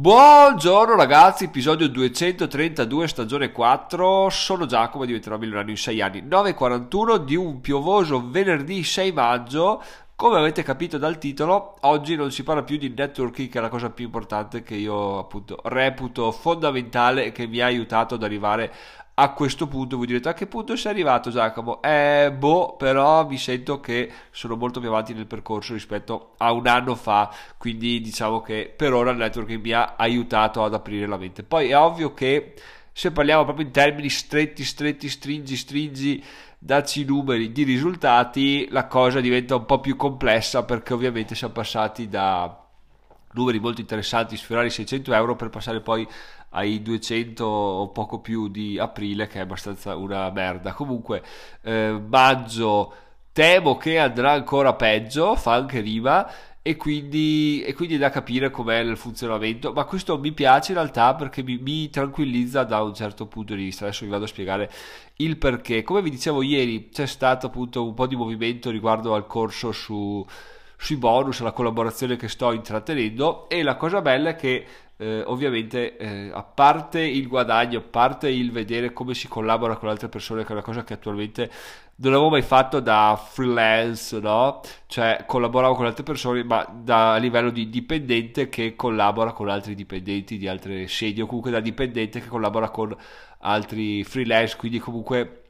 Buongiorno ragazzi, episodio 232, stagione 4. Sono Giacomo, diventerò milionario in 6 anni. 9.41 di un piovoso venerdì 6 maggio. Come avete capito dal titolo, oggi non si parla più di networking, che è la cosa più importante che io appunto reputo fondamentale e che mi ha aiutato ad arrivare a questo punto voi direte a che punto sei arrivato Giacomo? Eh, boh, però mi sento che sono molto più avanti nel percorso rispetto a un anno fa, quindi diciamo che per ora il networking mi ha aiutato ad aprire la mente. Poi è ovvio che se parliamo proprio in termini stretti, stretti, stringi, stringi, dacci numeri di risultati, la cosa diventa un po' più complessa perché ovviamente siamo passati da numeri molto interessanti, sfiorare i 600 euro per passare poi ai 200 o poco più di aprile che è abbastanza una merda. Comunque eh, maggio temo che andrà ancora peggio fa anche rima e quindi, e quindi è da capire com'è il funzionamento. Ma questo mi piace in realtà perché mi, mi tranquillizza da un certo punto di vista. Adesso vi vado a spiegare il perché. Come vi dicevo ieri c'è stato appunto un po' di movimento riguardo al corso su sui bonus, la collaborazione che sto intrattenendo e la cosa bella è che eh, ovviamente eh, a parte il guadagno, a parte il vedere come si collabora con altre persone, che è una cosa che attualmente non avevo mai fatto da freelance, no? Cioè collaboravo con altre persone, ma da livello di dipendente che collabora con altri dipendenti di altre sedi, o comunque da dipendente che collabora con altri freelance, quindi comunque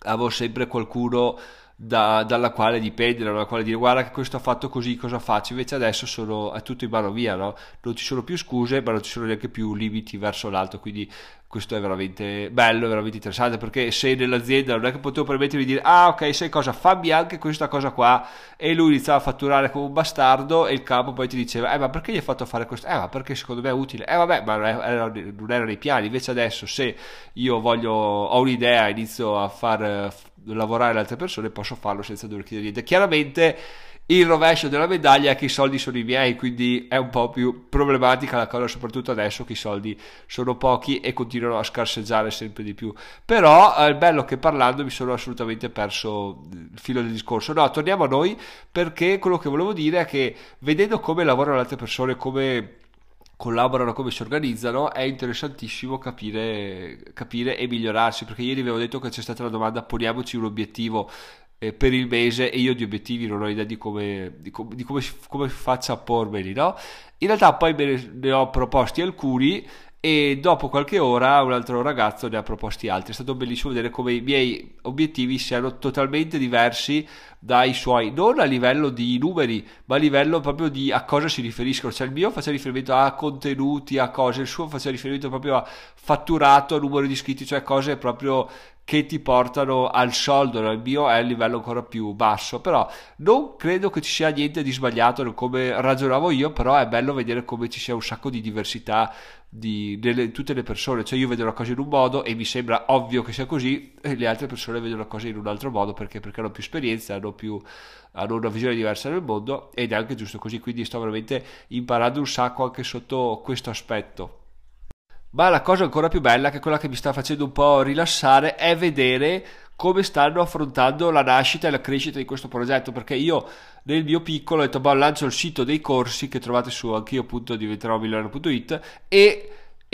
avevo sempre qualcuno da, dalla quale dipendere, dalla quale dire guarda che questo ha fatto così, cosa faccio? Invece adesso sono, è tutto in mano via, no? Non ci sono più scuse, ma non ci sono neanche più limiti verso l'alto, quindi questo è veramente bello, veramente interessante perché se nell'azienda non è che potevo permettermi di dire ah ok sai cosa? Fammi anche questa cosa qua. E lui iniziava a fatturare come un bastardo e il capo poi ti diceva eh ma perché gli hai fatto fare questo? eh ma perché secondo me è utile. Eh vabbè ma non era, non era nei piani. Invece adesso se io voglio ho un'idea inizio a far lavorare le altre persone posso farlo senza dover chiedere niente. Chiaramente il rovescio della medaglia è che i soldi sono i miei, quindi è un po' più problematica la cosa, soprattutto adesso che i soldi sono pochi e continuano a scarseggiare sempre di più. Però è bello che parlando mi sono assolutamente perso il filo del discorso. No, torniamo a noi perché quello che volevo dire è che vedendo come lavorano le altre persone, come collaborano, come si organizzano, è interessantissimo capire, capire e migliorarsi. Perché ieri avevo detto che c'è stata la domanda: poniamoci un obiettivo eh, per il mese e io di obiettivi non ho idea di come, di com- di come, come faccia a pormeli, no? In realtà poi me ne ho proposti alcuni e dopo qualche ora un altro ragazzo ne ha proposti altri. È stato bellissimo vedere come i miei obiettivi siano totalmente diversi dai suoi, non a livello di numeri, ma a livello proprio di a cosa si riferiscono. Cioè il mio faceva riferimento a contenuti, a cose, il suo faceva riferimento proprio a fatturato, a numero di iscritti, cioè cose proprio che ti portano al soldo, il mio è a livello ancora più basso, però non credo che ci sia niente di sbagliato come ragionavo io, però è bello vedere come ci sia un sacco di diversità di delle, tutte le persone, cioè io vedo la cosa in un modo e mi sembra ovvio che sia così e le altre persone vedono la cosa in un altro modo perché, perché hanno più esperienza, hanno, più, hanno una visione diversa del mondo ed è anche giusto così, quindi sto veramente imparando un sacco anche sotto questo aspetto. Ma la cosa ancora più bella, che è quella che mi sta facendo un po' rilassare, è vedere come stanno affrontando la nascita e la crescita di questo progetto. Perché io nel mio piccolo ho detto, boh, lancio il sito dei corsi che trovate su anch'io appunto diventerò milionario.it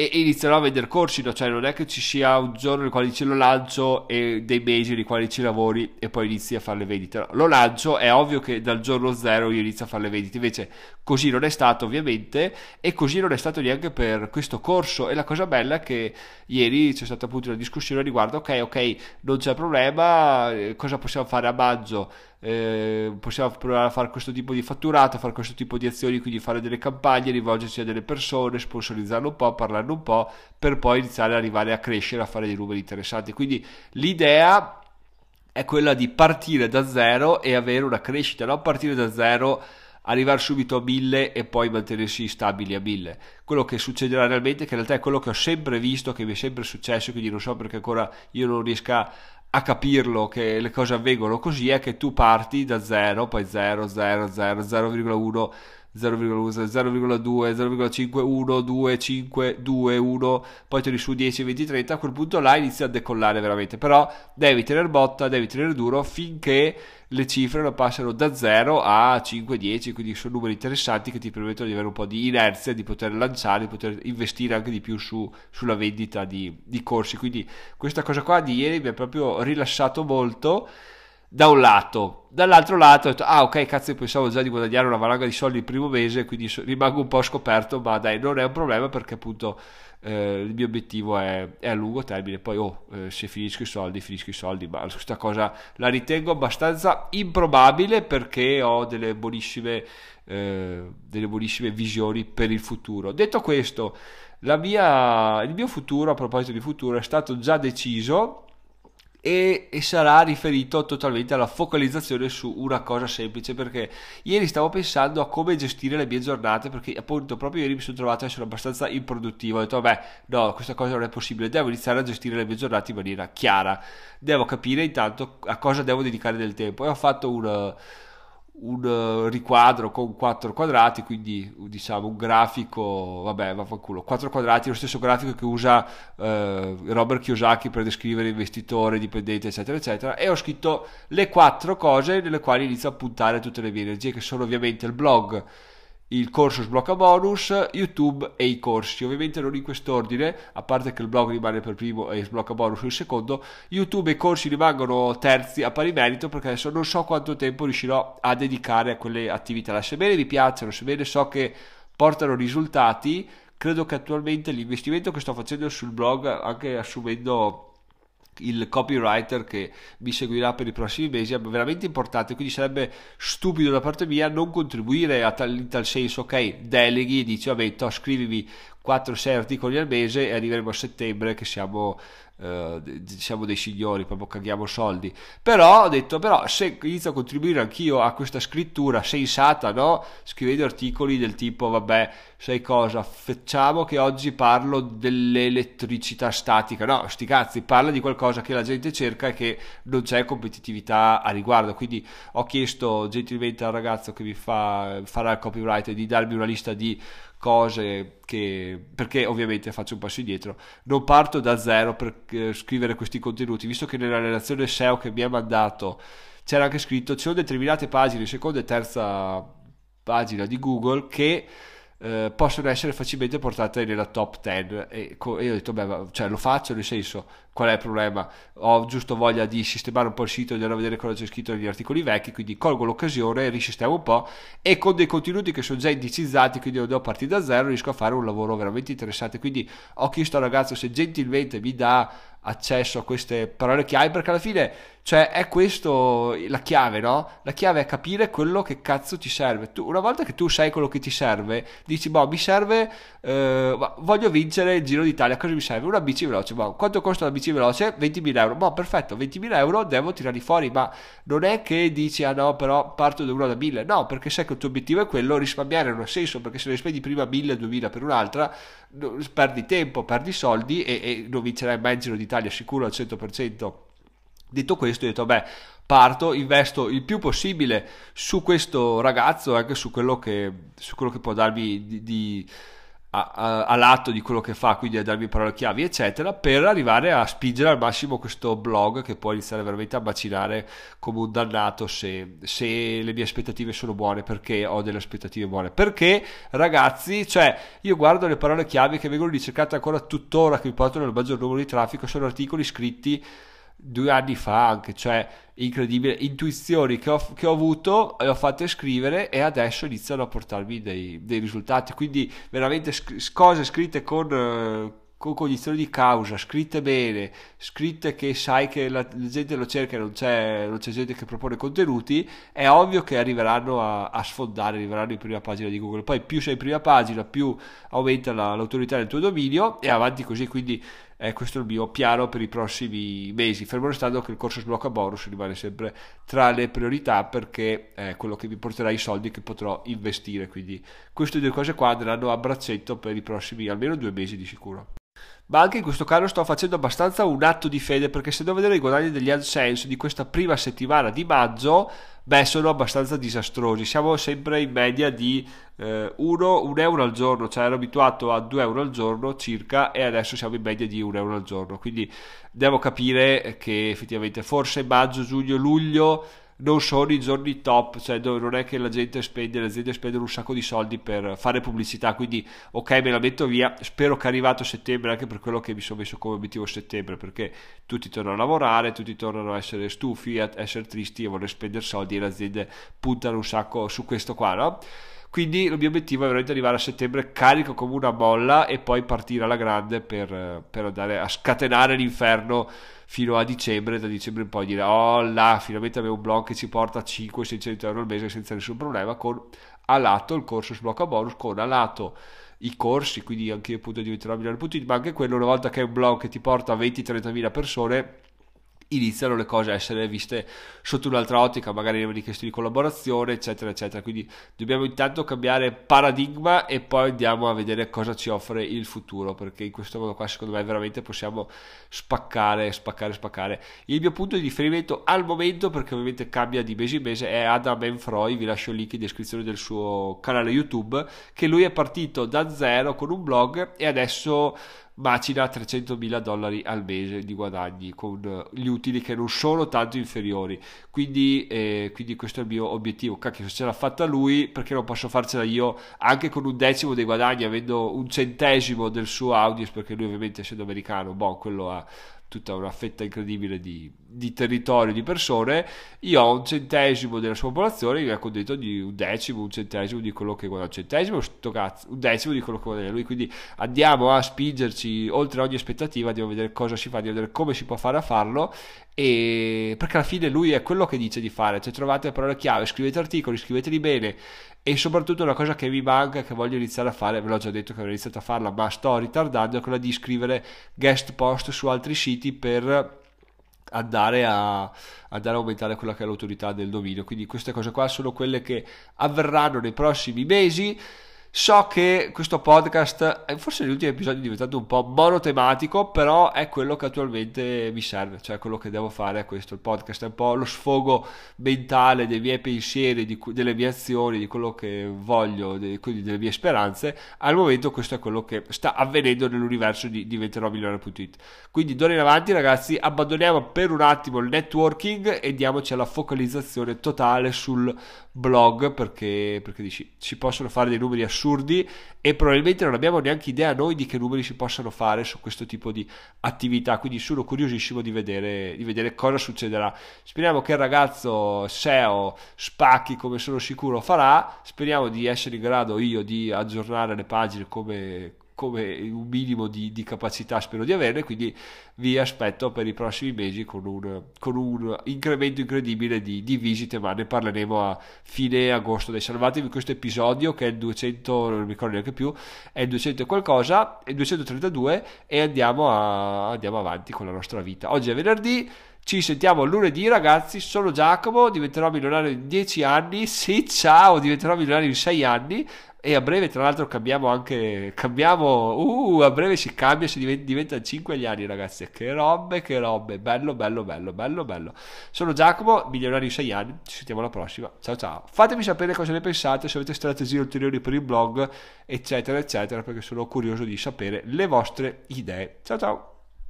e inizierò a vendere corsi, no? cioè non è che ci sia un giorno nel quale dici lo lancio e dei mesi nei quali ci lavori e poi inizi a fare le vendite. No, lo lancio, è ovvio che dal giorno zero io inizio a fare le vendite, invece così non è stato ovviamente e così non è stato neanche per questo corso e la cosa bella è che ieri c'è stata appunto una discussione riguardo, ok, ok, non c'è problema, eh, cosa possiamo fare a maggio? Eh, possiamo provare a fare questo tipo di fatturato, fare questo tipo di azioni, quindi fare delle campagne, rivolgersi a delle persone, sponsorizzarlo un po', parlarne un po', per poi iniziare ad arrivare a crescere, a fare dei numeri interessanti. Quindi l'idea è quella di partire da zero e avere una crescita, non partire da zero arrivare subito a 1000 e poi mantenersi stabili a 1000. Quello che succederà realmente, che in realtà è quello che ho sempre visto, che mi è sempre successo, quindi non so perché ancora io non riesca a capirlo che le cose avvengono così è che tu parti da 0, poi 0, 0, 0, 0,1 0,1, 0,2, 0,51, 2, 5, 2, 1, poi tiri su 10, 20, 30, a quel punto là inizia a decollare veramente, però devi tenere botta, devi tenere duro finché le cifre non passano da 0 a 5, 10, quindi sono numeri interessanti che ti permettono di avere un po' di inerzia, di poter lanciare, di poter investire anche di più su, sulla vendita di, di corsi, quindi questa cosa qua di ieri mi ha proprio rilassato molto da un lato, dall'altro lato ho detto ah ok cazzo pensavo già di guadagnare una valanga di soldi il primo mese quindi rimango un po' scoperto ma dai non è un problema perché appunto eh, il mio obiettivo è, è, a lungo termine. Poi oh eh, se finisco i soldi finisco i soldi ma questa cosa la ritengo abbastanza improbabile perché ho delle buonissime eh, delle buonissime visioni per il futuro. Detto questo mia, il mio futuro a proposito di futuro è stato già deciso e, e, sarà riferito totalmente alla focalizzazione su una cosa semplice perché ieri stavo pensando a come gestire le mie giornate perché appunto proprio ieri mi sono trovato a essere abbastanza improduttivo ho detto vabbè no questa cosa non è possibile devo iniziare a gestire le mie giornate in maniera chiara devo capire intanto a cosa devo dedicare del tempo. E ho fatto un un uh, riquadro con quattro quadrati, quindi diciamo un grafico, vabbè, vaffanculo, quattro quadrati, lo stesso grafico che usa uh, Robert Kiyosaki per descrivere investitore, dipendente, eccetera, eccetera, e ho scritto le quattro cose nelle quali inizio a puntare tutte le mie energie, che sono ovviamente il blog, il corso sblocca bonus, YouTube e i corsi. Ovviamente non in quest'ordine, a parte che il blog rimane per primo e sblocca bonus il secondo, YouTube e i corsi rimangono terzi a pari merito perché adesso non so quanto tempo riuscirò a dedicare a quelle attività. Sebbene mi piacciono, sebbene so che portano risultati, credo che attualmente l'investimento che sto facendo sul blog, anche assumendo il copywriter che mi seguirà per i prossimi mesi è veramente importante quindi sarebbe stupido da parte mia non contribuire a tal, in tal senso ok deleghi e dici vabbè to, scrivimi 4-6 articoli al mese e arriveremo a settembre che siamo Uh, siamo dei signori, proprio caghiamo soldi. Però ho detto, però se inizio a contribuire anch'io a questa scrittura sensata, no? Scrivendo articoli del tipo, vabbè, sai cosa, facciamo che oggi parlo dell'elettricità statica. No, sti cazzi, parla di qualcosa che la gente cerca e che non c'è competitività a riguardo. Quindi ho chiesto gentilmente al ragazzo che mi fa, farà il copyright di darmi una lista di cose che perché ovviamente faccio un passo indietro non parto da zero per eh, scrivere questi contenuti visto che nella relazione SEO che mi ha mandato c'era anche scritto ci sono determinate pagine seconda e terza pagina di Google che eh, possono essere facilmente portate nella top 10 e, co- e io ho detto beh cioè, lo faccio nel senso qual è il problema ho giusto voglia di sistemare un po' il sito di andare a vedere cosa c'è scritto negli articoli vecchi quindi colgo l'occasione risistemo un po' e con dei contenuti che sono già indicizzati quindi non devo partire da zero riesco a fare un lavoro veramente interessante quindi ho chiesto al ragazzo se gentilmente mi dà accesso a queste parole chiave perché alla fine cioè è questo la chiave no? la chiave è capire quello che cazzo ti serve tu, una volta che tu sai quello che ti serve dici boh mi serve eh, voglio vincere il Giro d'Italia cosa mi serve? una bici veloce boh, quanto costa la bici veloce? 20.000 euro boh perfetto 20.000 euro devo tirarli fuori ma non è che dici ah no però parto da uno da 1000 no perché sai che il tuo obiettivo è quello risparmiare non ha senso perché se ne spendi prima 1000 2000 per un'altra perdi tempo perdi soldi e, e non vincerai mai il Giro d'Italia Italia sicuro al 100%. Detto questo, ho detto, beh, parto, investo il più possibile su questo ragazzo, anche su quello che, su quello che può darmi di, di a, a, all'atto di quello che fa, quindi a darmi parole chiavi, eccetera, per arrivare a spingere al massimo questo blog che può iniziare veramente a macinare come un dannato se, se le mie aspettative sono buone, perché ho delle aspettative buone. Perché, ragazzi, cioè, io guardo le parole chiavi che vengono ricercate ancora tuttora, che mi portano il maggior numero di traffico, sono articoli scritti due anni fa anche, cioè incredibile, intuizioni che ho, che ho avuto e ho fatto scrivere e adesso iniziano a portarmi dei, dei risultati, quindi veramente sc- cose scritte con, uh, con, cognizione di causa, scritte bene, scritte che sai che la, la gente lo cerca e non c'è, non c'è, gente che propone contenuti, è ovvio che arriveranno a, a, sfondare, arriveranno in prima pagina di Google, poi più sei in prima pagina più aumenta la, l'autorità del tuo dominio e avanti così, quindi eh, questo è il mio piano per i prossimi mesi, fermo restando che il corso sblocca bonus rimane sempre tra le priorità perché è quello che mi porterà i soldi che potrò investire, quindi queste due cose qua andranno a braccetto per i prossimi almeno due mesi di sicuro. Ma anche in questo caso sto facendo abbastanza un atto di fede perché se devo vedere i guadagni degli AdSense di questa prima settimana di maggio, beh, sono abbastanza disastrosi. Siamo sempre in media di eh, 1, 1 euro al giorno, cioè ero abituato a 2 euro al giorno circa e adesso siamo in media di 1 euro al giorno. Quindi devo capire che effettivamente forse maggio, giugno, luglio non sono i giorni top, cioè non è che la gente spende, le aziende spendono un sacco di soldi per fare pubblicità, quindi ok me la metto via, spero che arrivato settembre, anche per quello che mi sono messo come obiettivo settembre, perché tutti tornano a lavorare, tutti tornano a essere stufi, a essere tristi e voler spendere soldi e le aziende puntano un sacco su questo qua, no? Quindi il mio obiettivo è veramente arrivare a settembre carico come una bolla e poi partire alla grande per, per andare a scatenare l'inferno fino a dicembre, da dicembre in poi dire oh là, finalmente abbiamo un blog che ci porta 500-600 euro al mese senza nessun problema, con a lato il corso sblocca bonus, con a lato i corsi, quindi anche io appunto diventerò migliore.it, ma anche quello una volta che è un blog che ti porta a 20-30 mila persone iniziano le cose a essere viste sotto un'altra ottica, magari nelle richieste di collaborazione, eccetera, eccetera. Quindi dobbiamo intanto cambiare paradigma e poi andiamo a vedere cosa ci offre il futuro, perché in questo modo qua secondo me veramente possiamo spaccare, spaccare, spaccare. Il mio punto di riferimento al momento, perché ovviamente cambia di mese in mese, è Adam Enfroy, vi lascio il link in descrizione del suo canale YouTube, che lui è partito da zero con un blog e adesso macina 300 mila dollari al mese di guadagni con gli utili che non sono tanto inferiori. Quindi, eh, quindi questo è il mio obiettivo. Cacchio se ce l'ha fatta lui perché non posso farcela io anche con un decimo dei guadagni avendo un centesimo del suo audience perché lui ovviamente essendo americano boh quello ha tutta una fetta incredibile di, di, territorio, di persone, io ho un centesimo della sua popolazione, mi ha condetto di un decimo, un centesimo di quello che guadagna, un centesimo, cazzo, un decimo di quello che guadagna lui, quindi andiamo a spingerci oltre ogni aspettativa, andiamo a vedere cosa si fa, andiamo a vedere come si può fare a farlo, e perché alla fine lui è quello che dice di fare, cioè trovate le parole chiave, scrivete articoli, scriveteli bene, e soprattutto una cosa che mi manca, che voglio iniziare a fare, ve l'ho già detto che avrei iniziato a farla, ma sto ritardando, è quella di scrivere guest post su altri siti per andare a, andare a aumentare quella che è l'autorità del dominio. Quindi queste cose qua sono quelle che avverranno nei prossimi mesi. So che questo podcast, eh, forse negli ultimi episodi è diventato un po' monotematico, però è quello che attualmente mi serve, cioè quello che devo fare è questo, il podcast è un po' lo sfogo mentale dei miei pensieri, di, delle mie azioni, di quello che voglio, di, quindi delle mie speranze. Al momento questo è quello che sta avvenendo nell'universo di diventerò migliore.it. Quindi d'ora in avanti ragazzi abbandoniamo per un attimo il networking e diamoci alla focalizzazione totale sul blog perché, perché dici, si possono fare dei numeri assurdi e probabilmente non abbiamo neanche idea noi di che numeri si possano fare su questo tipo di attività. Quindi sono curiosissimo di vedere, di vedere cosa succederà. Speriamo che il ragazzo SEO spacchi come sono sicuro farà. Speriamo di essere in grado io di aggiornare le pagine come come un minimo di, di, capacità spero di avere, quindi vi aspetto per i prossimi mesi con un, con un incremento incredibile di, di, visite, ma ne parleremo a fine agosto. Dai, salvatevi questo episodio che è il 200, non mi ricordo neanche più, è il 200 e qualcosa, è il 232 e andiamo, a, andiamo avanti con la nostra vita. Oggi è venerdì. Ci sentiamo lunedì, ragazzi. Sono Giacomo, diventerò milionario in 10 anni. Sì, ciao, diventerò milionario in 6 anni. E a breve, tra l'altro, cambiamo anche. Cambiamo. Uh, a breve si cambia, si diventa, diventa 5 gli anni, ragazzi. Che robe, che robe. Bello, bello, bello, bello, bello. Sono Giacomo, milionario in 6 anni. Ci sentiamo alla prossima. Ciao, ciao. Fatemi sapere cosa ne pensate, se avete strategie ulteriori per il blog, eccetera, eccetera, perché sono curioso di sapere le vostre idee. Ciao, ciao.